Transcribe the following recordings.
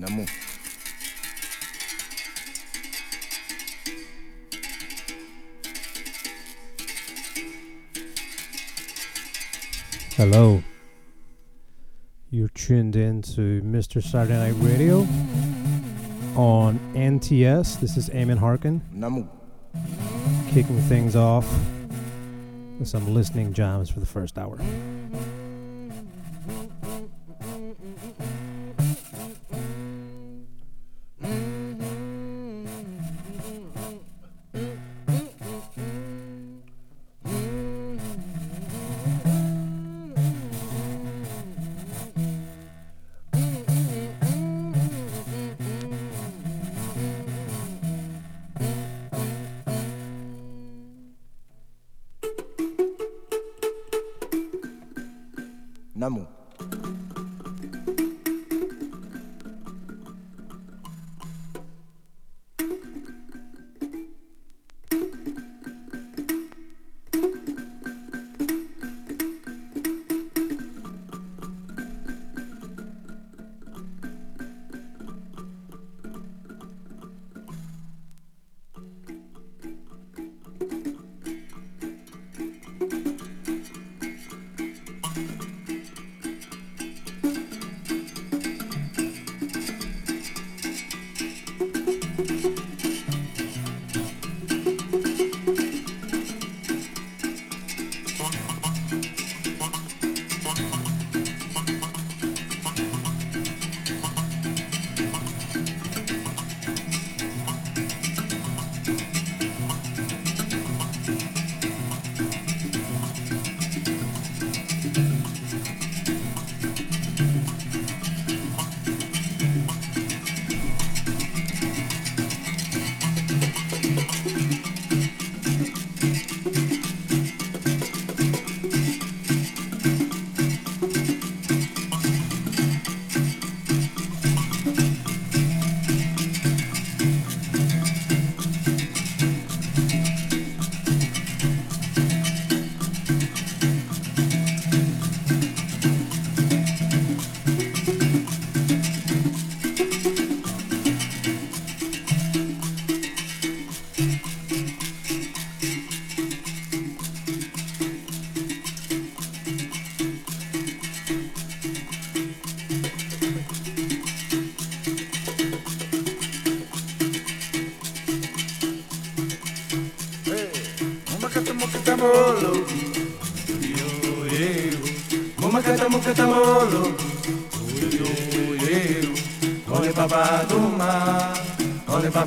Namu. Hello. You're tuned in to Mr. Saturday Night Radio on NTS. This is Eamon Harkin Namu. kicking things off with some listening jams for the first hour.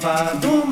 Ole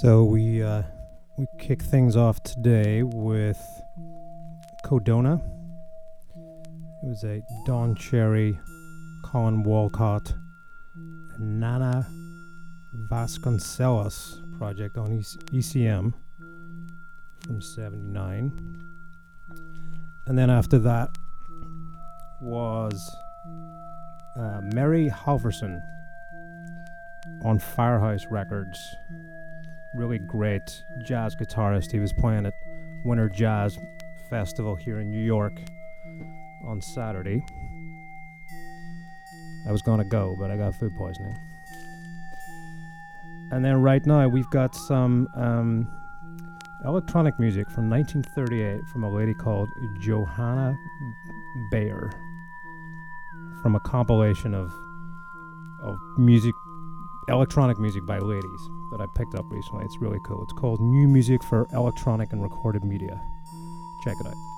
So we uh, we kick things off today with Codona. It was a Don Cherry, Collin Walcott, and Nana Vasconcelos project on ECM from 79. And then after that was uh, Mary Halvorson on Firehouse Records. Really great jazz guitarist. He was playing at Winter Jazz Festival here in New York on Saturday. I was going to go, but I got food poisoning. And then right now we've got some um, electronic music from 1938 from a lady called Johanna Beyer from a compilation of of music electronic music by ladies that I picked up recently. It's really cool. It's called New Music for Electronic and Recorded Media. Check it out.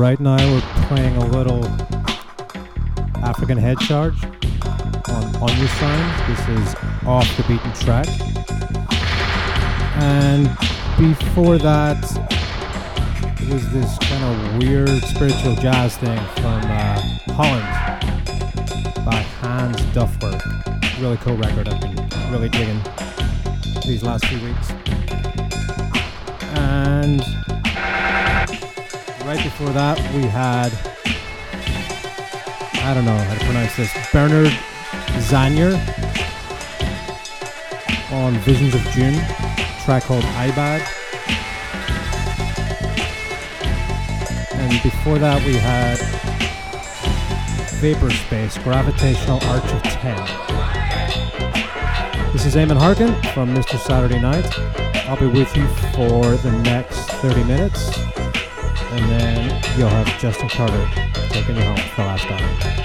Right now we're playing a little African head charge on On-U Sound. This is off the beaten track. And before that it was this kind of weird spiritual jazz thing from uh, Holland by Hans Dulfer. Really cool record I've been really digging these last few weeks. And before that we had I don't know how to pronounce this. Bernard Szajner on Visions of Dune, track called Ibad. And before that we had Vapourspace, Gravitational Arch of 10. This is Eamon Harkin from Mr. Saturday Night. I'll be with you for the next 30 minutes, you'll have Justin Carter taking you home for the last hour.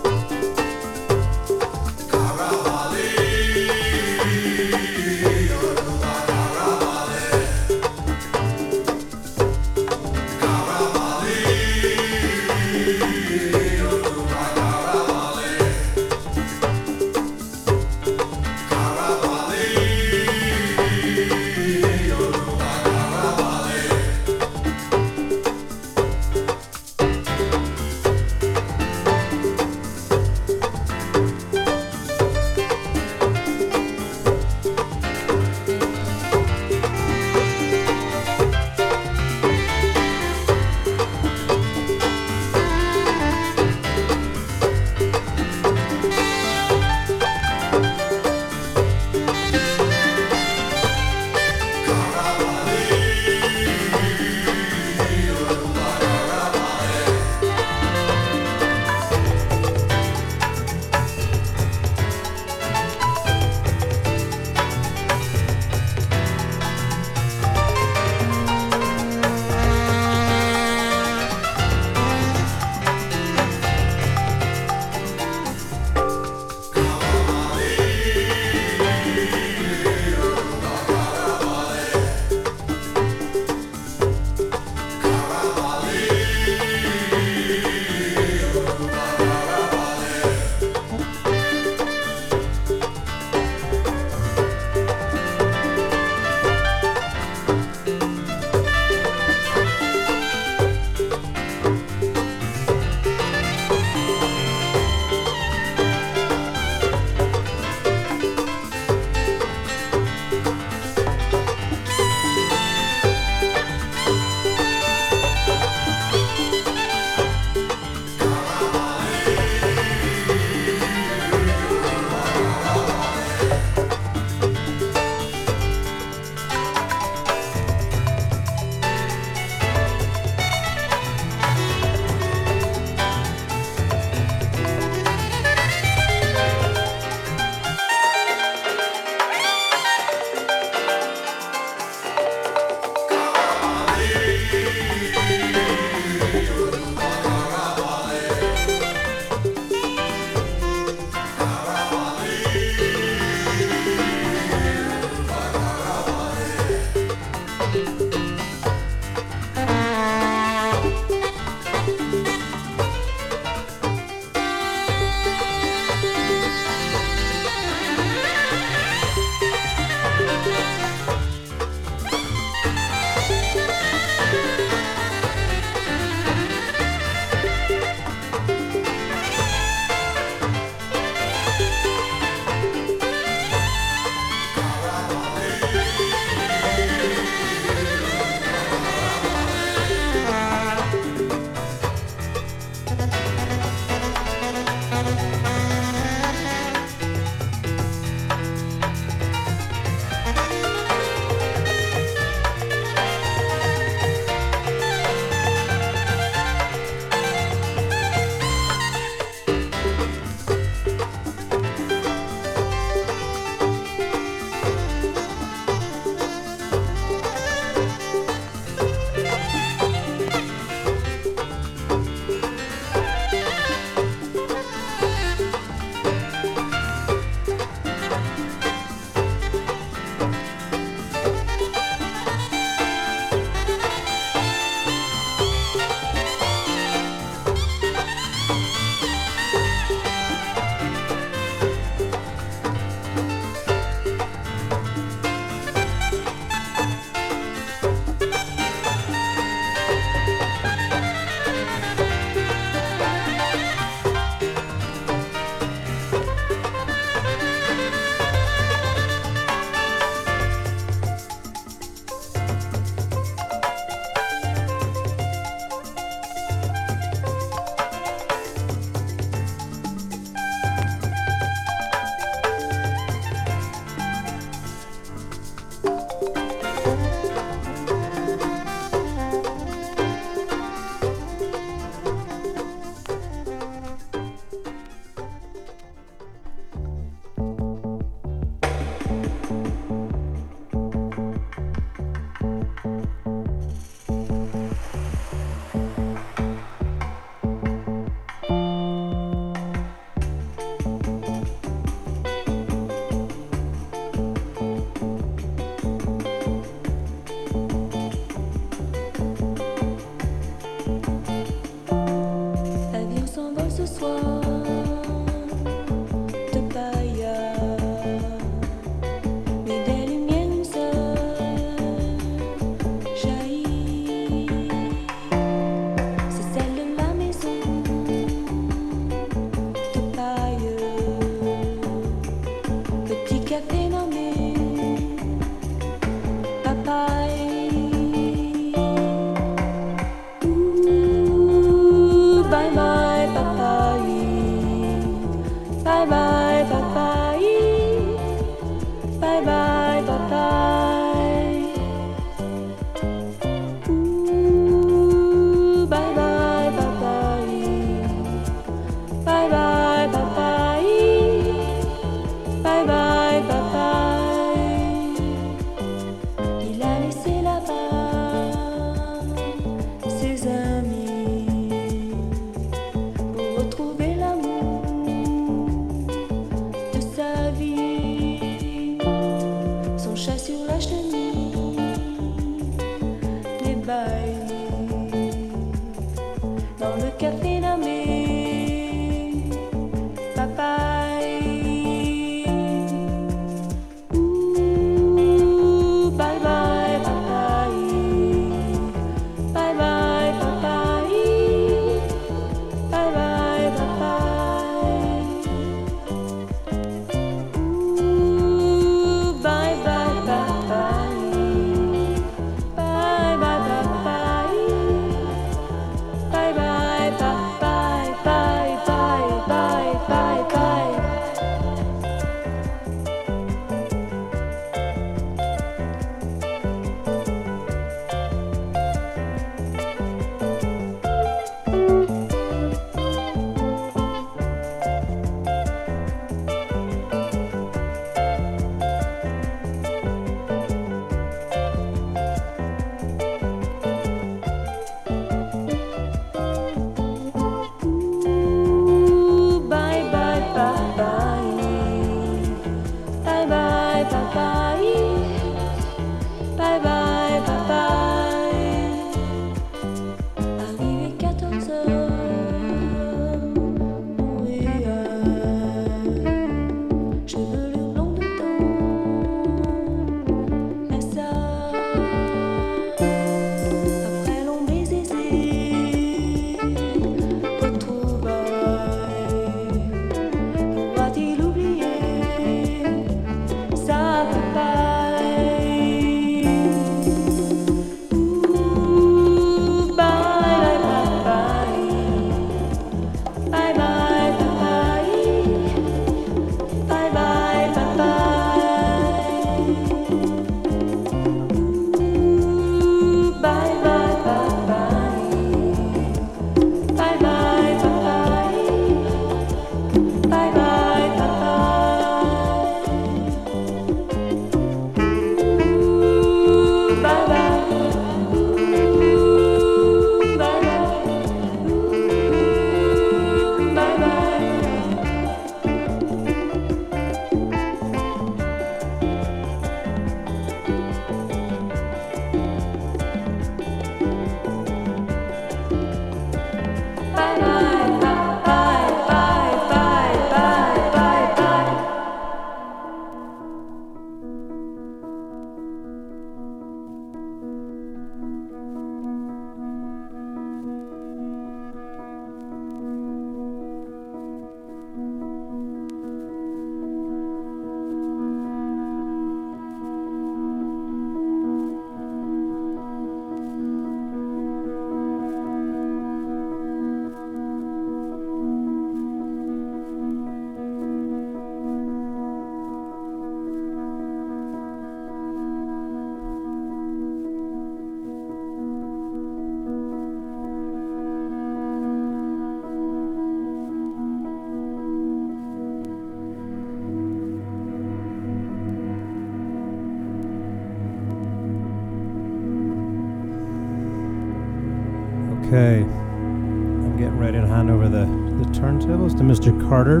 Okay. I'm getting ready to hand over the, the turntables to Mr. Carter.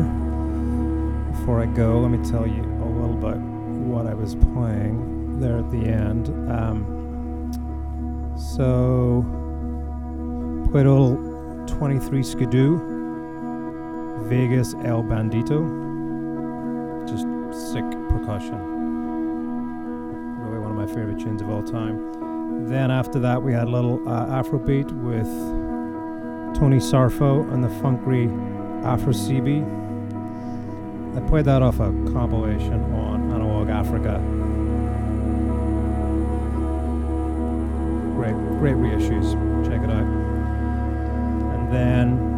Before I go, let me tell you a little bit what I was playing there at the end. Um, so, played a little 23 Skidoo, Vegas El Bandito. Just sick percussion. Really one of my favorite tunes of all time. Then after that, we had a little uh, Afrobeat with Tony Sarfo and the Funky Afro CB. I played that off a compilation on Analog Africa. Great, great reissues. Check it out. And then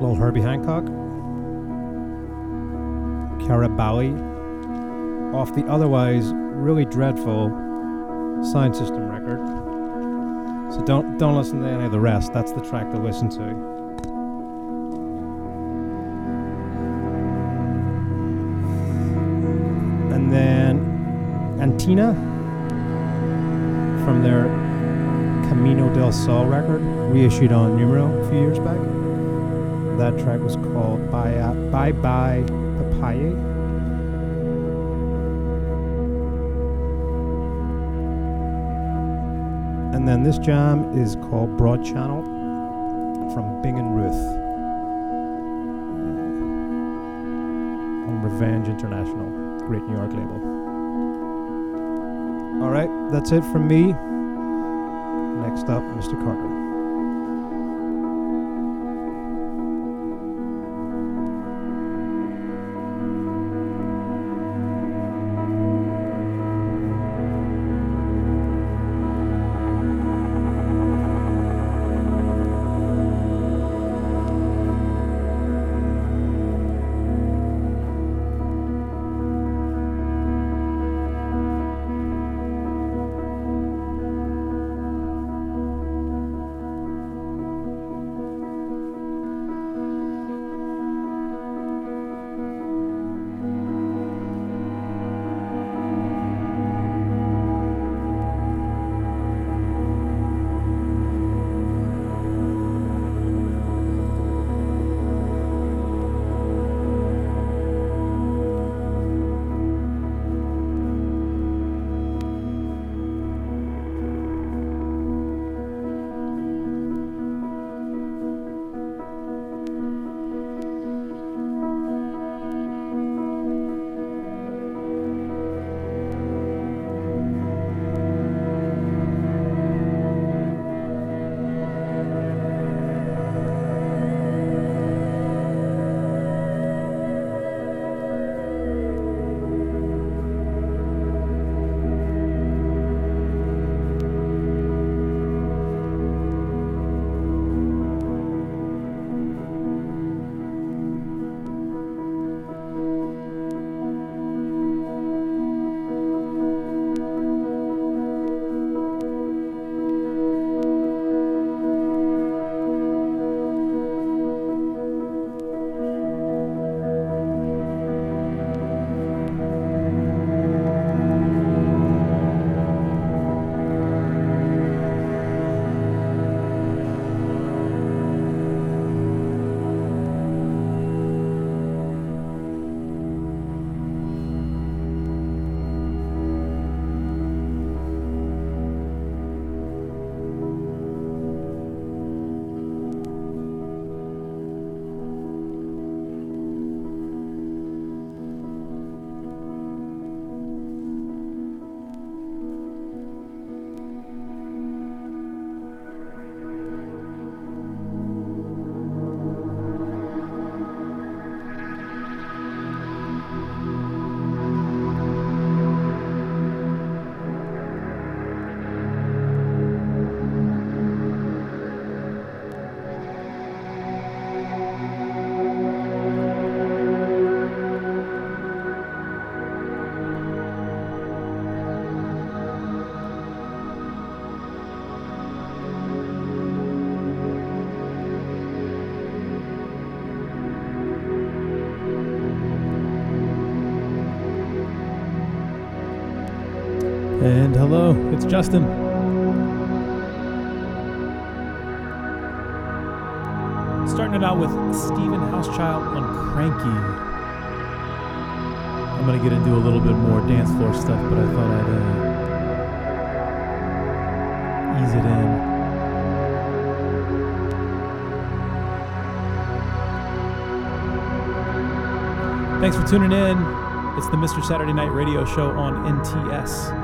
Little Herbie Hancock. Karabali. Off the otherwise really dreadful Sound-System record. So don't don't listen to any of the rest. That's the track to listen to. And then Antena from their Camino del Sol record, reissued on Numero a few years back. That track was called Bye Bye Bye Papaya. And then this jam is called Broad Channel from Bing and Ruth on Revenge International, great New York label. All right, that's it from me. Next up, Mr. Carter. Hello, it's Justin. Starting it out with Stephen Hauschildt on Kranky. I'm gonna get into a little bit more dance floor stuff, but I thought I'd uh, ease it in. Thanks for tuning in. It's the Mr. Saturday Night Radio Show on NTS.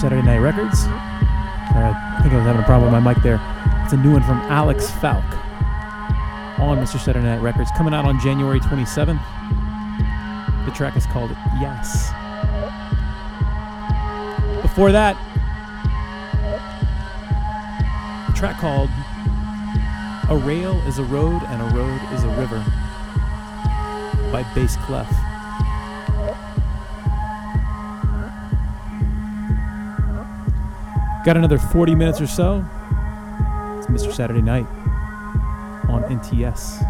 Saturday Night Records. Uh, I think I was having a problem with my mic there. It's a new one from Alex Falk on Mr. Saturday Night Records, coming out on January 27th. The track is called Yes. Before that, a track called A Rail is a Road and a Road is a River by Bass Clef. Got another 40 minutes or so. It's Mr. Saturday Night on NTS.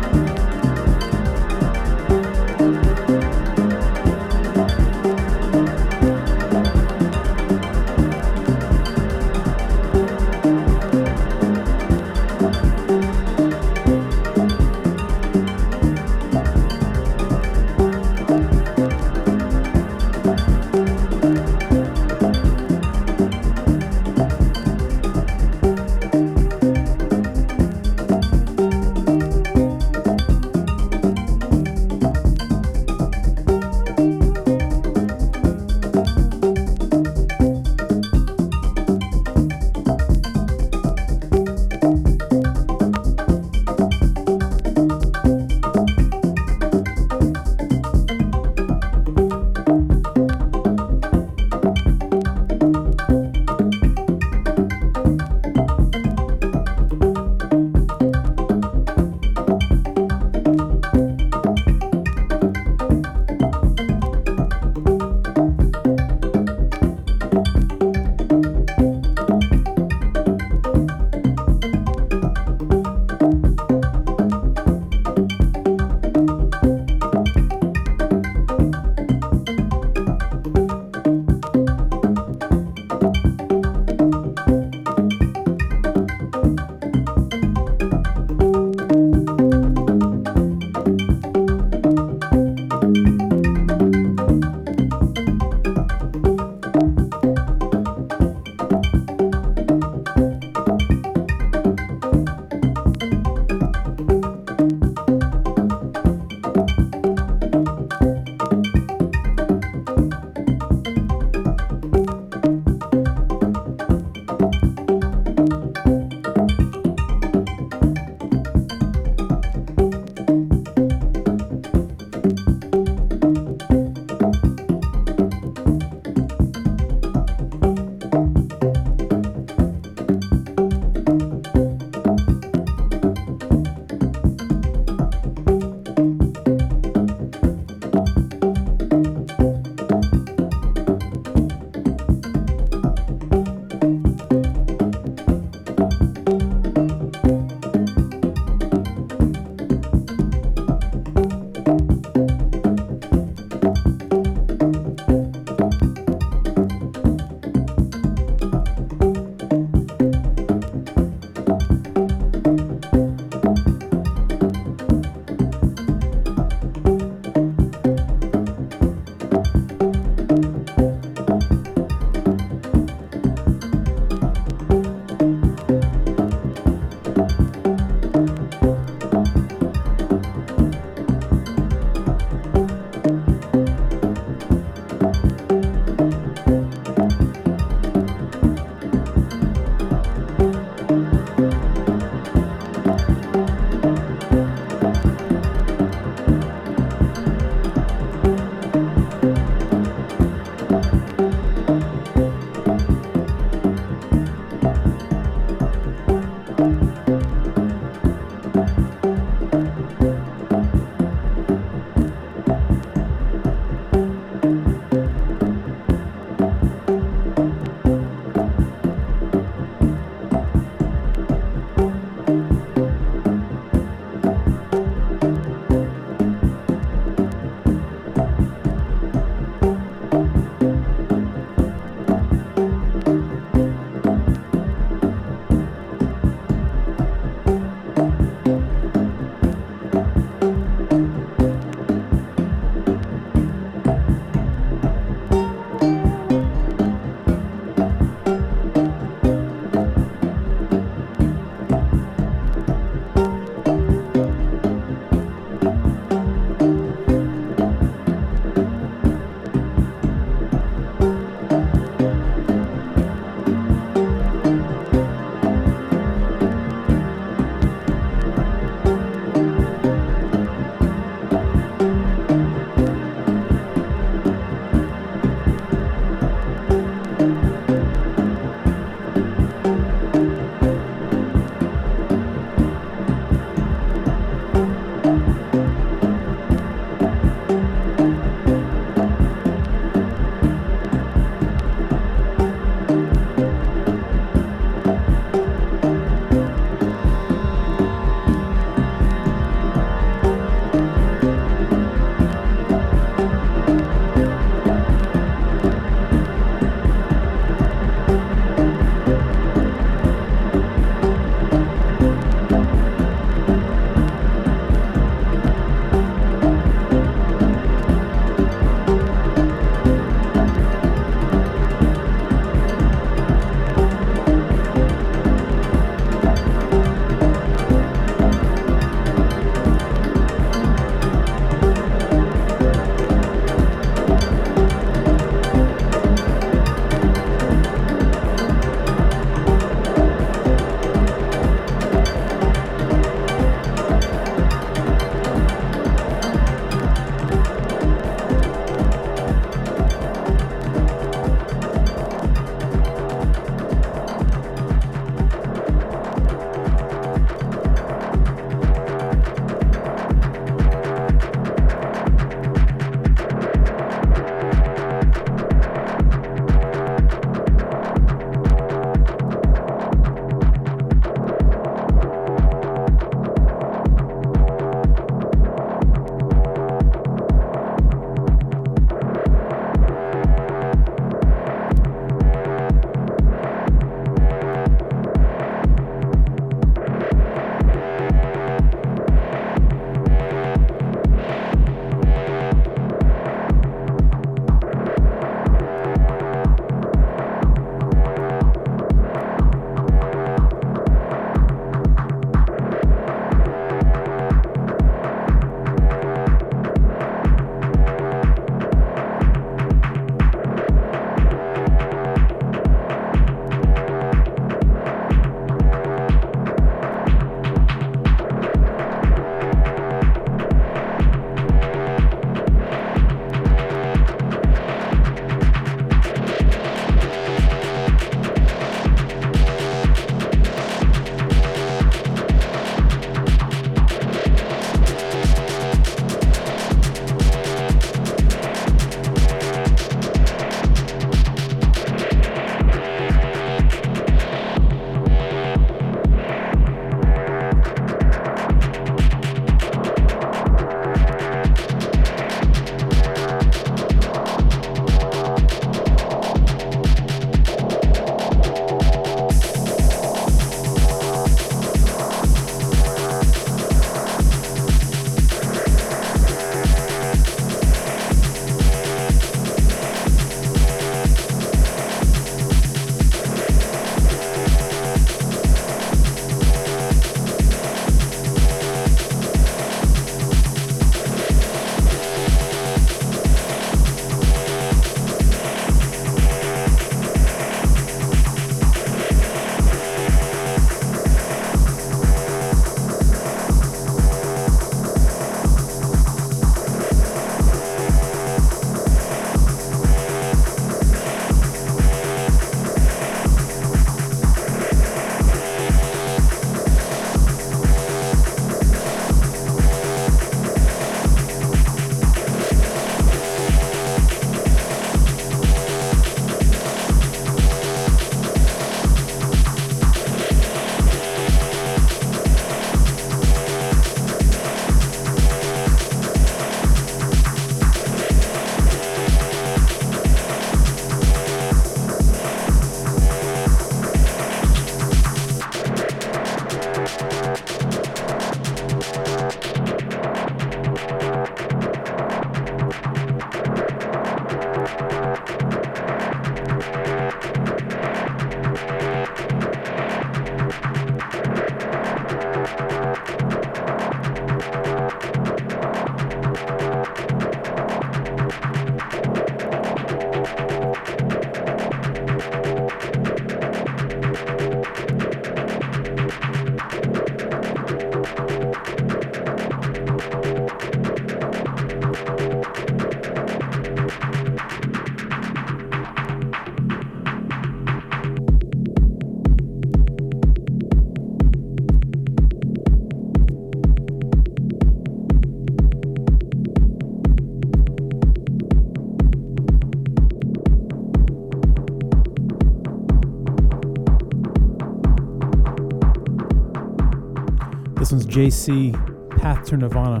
JC Path to Nirvana.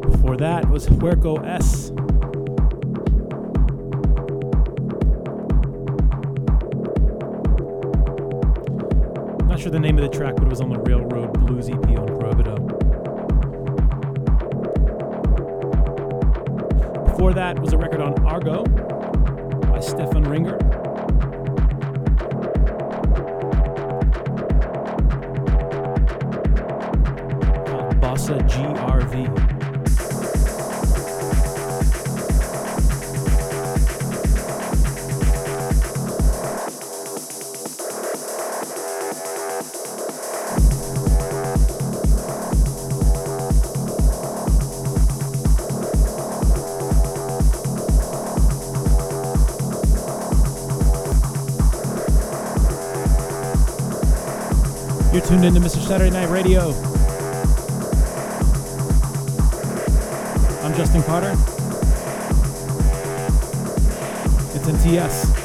Before that was Huerco S. Not sure the name of the track, but it was on the Railroad Blues EP on Proibito. Before that was a record on Argo by Stefan Ringer. Called GRV. You're tuned into Mr. Saturday Night Radio. Justin Carter. It's NTS.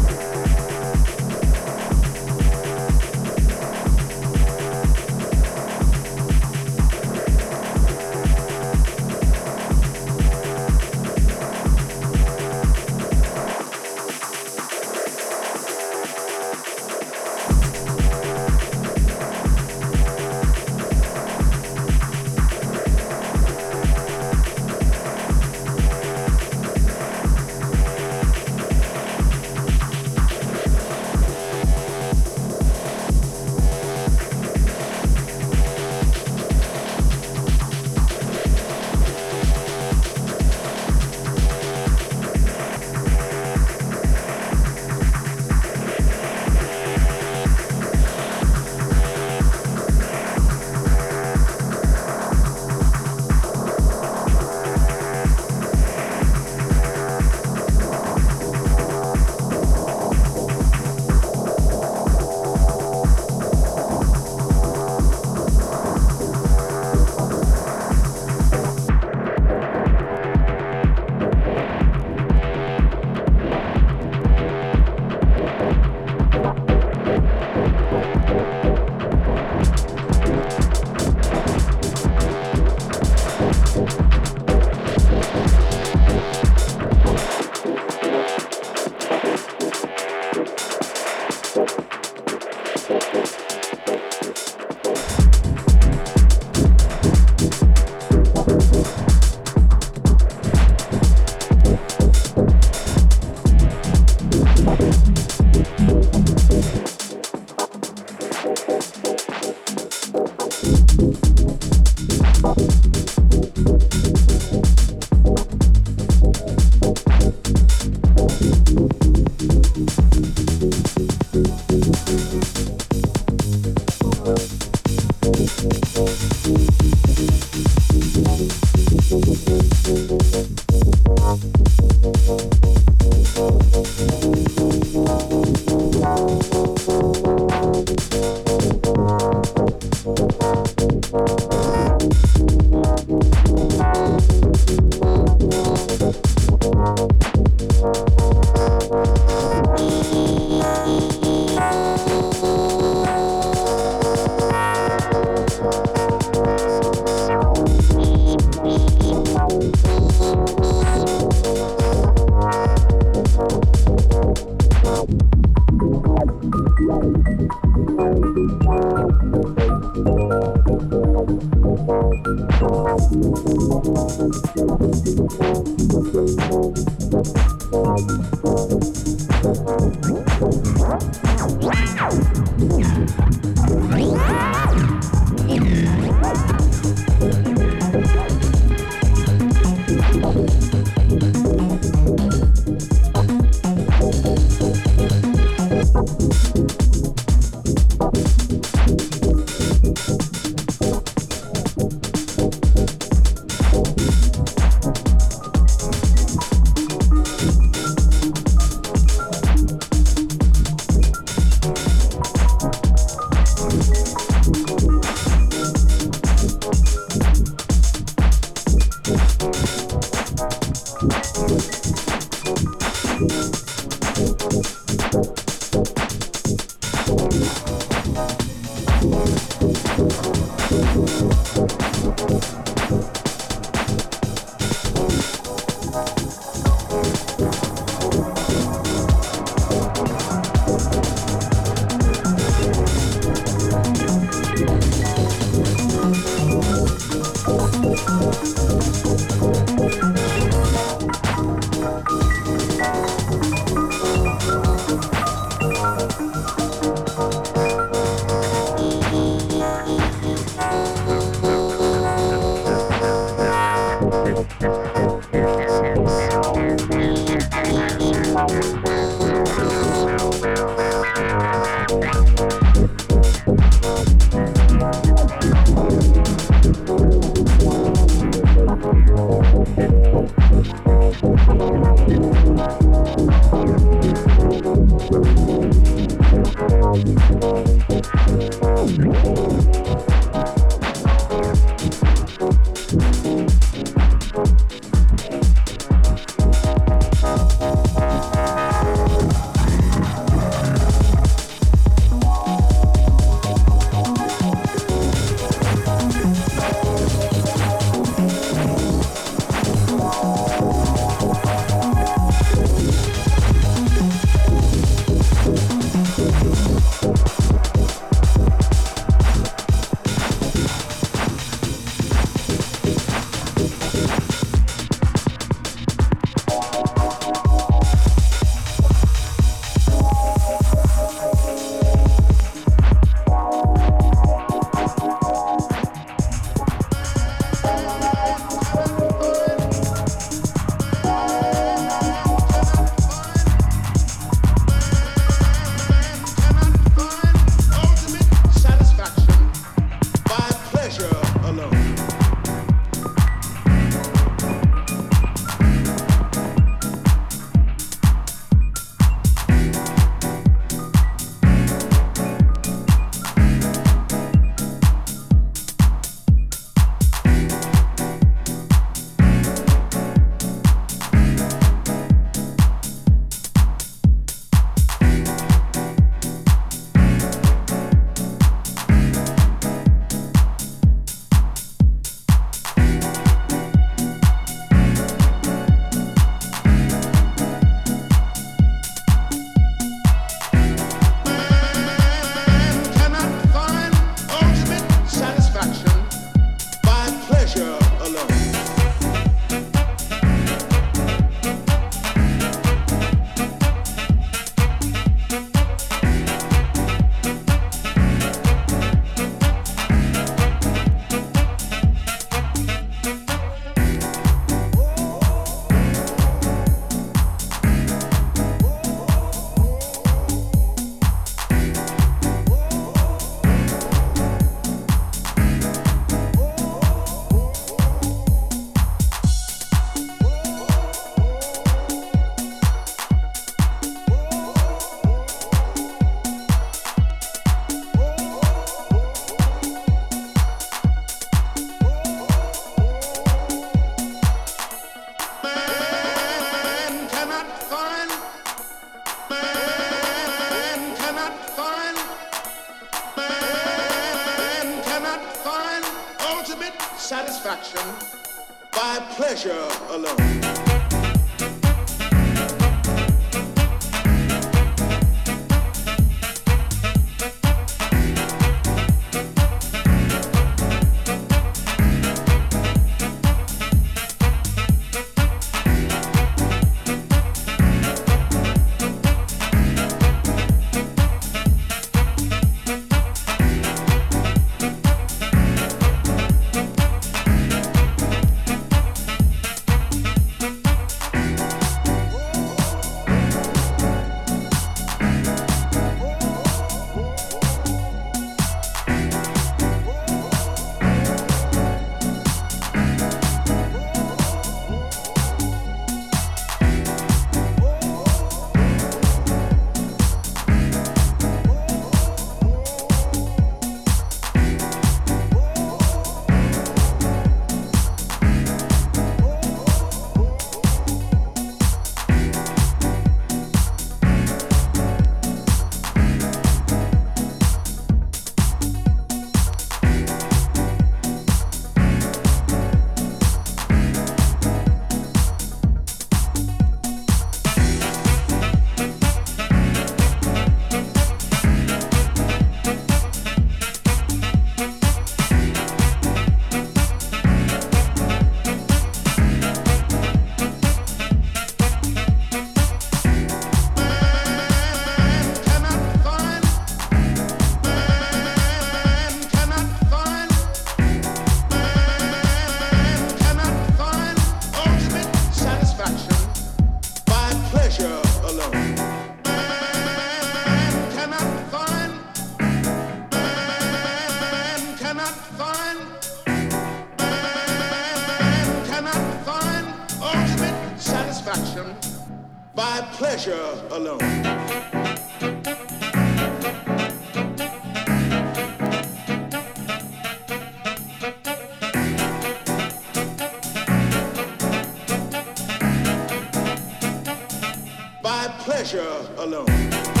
pleasure alone.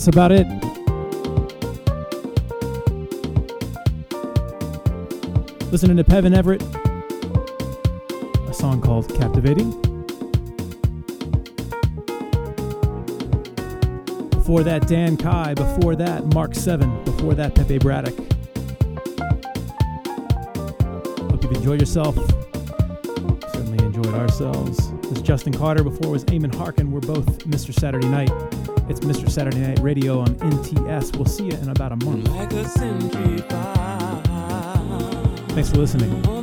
that's about it. Listening to Pevin Everett, a song called Captivating. Before that, Dan Kai. Before that, Mark Seven. Before that, Pepe Bradock. Hope you've enjoyed yourself. Certainly enjoyed ourselves. It was Justin Carter. Before was Eamon Harkin. We're both Mr. Saturday Night. It's Mr. Saturday Night Radio on NTS. We'll see you in about a month. Like a Thanks for listening.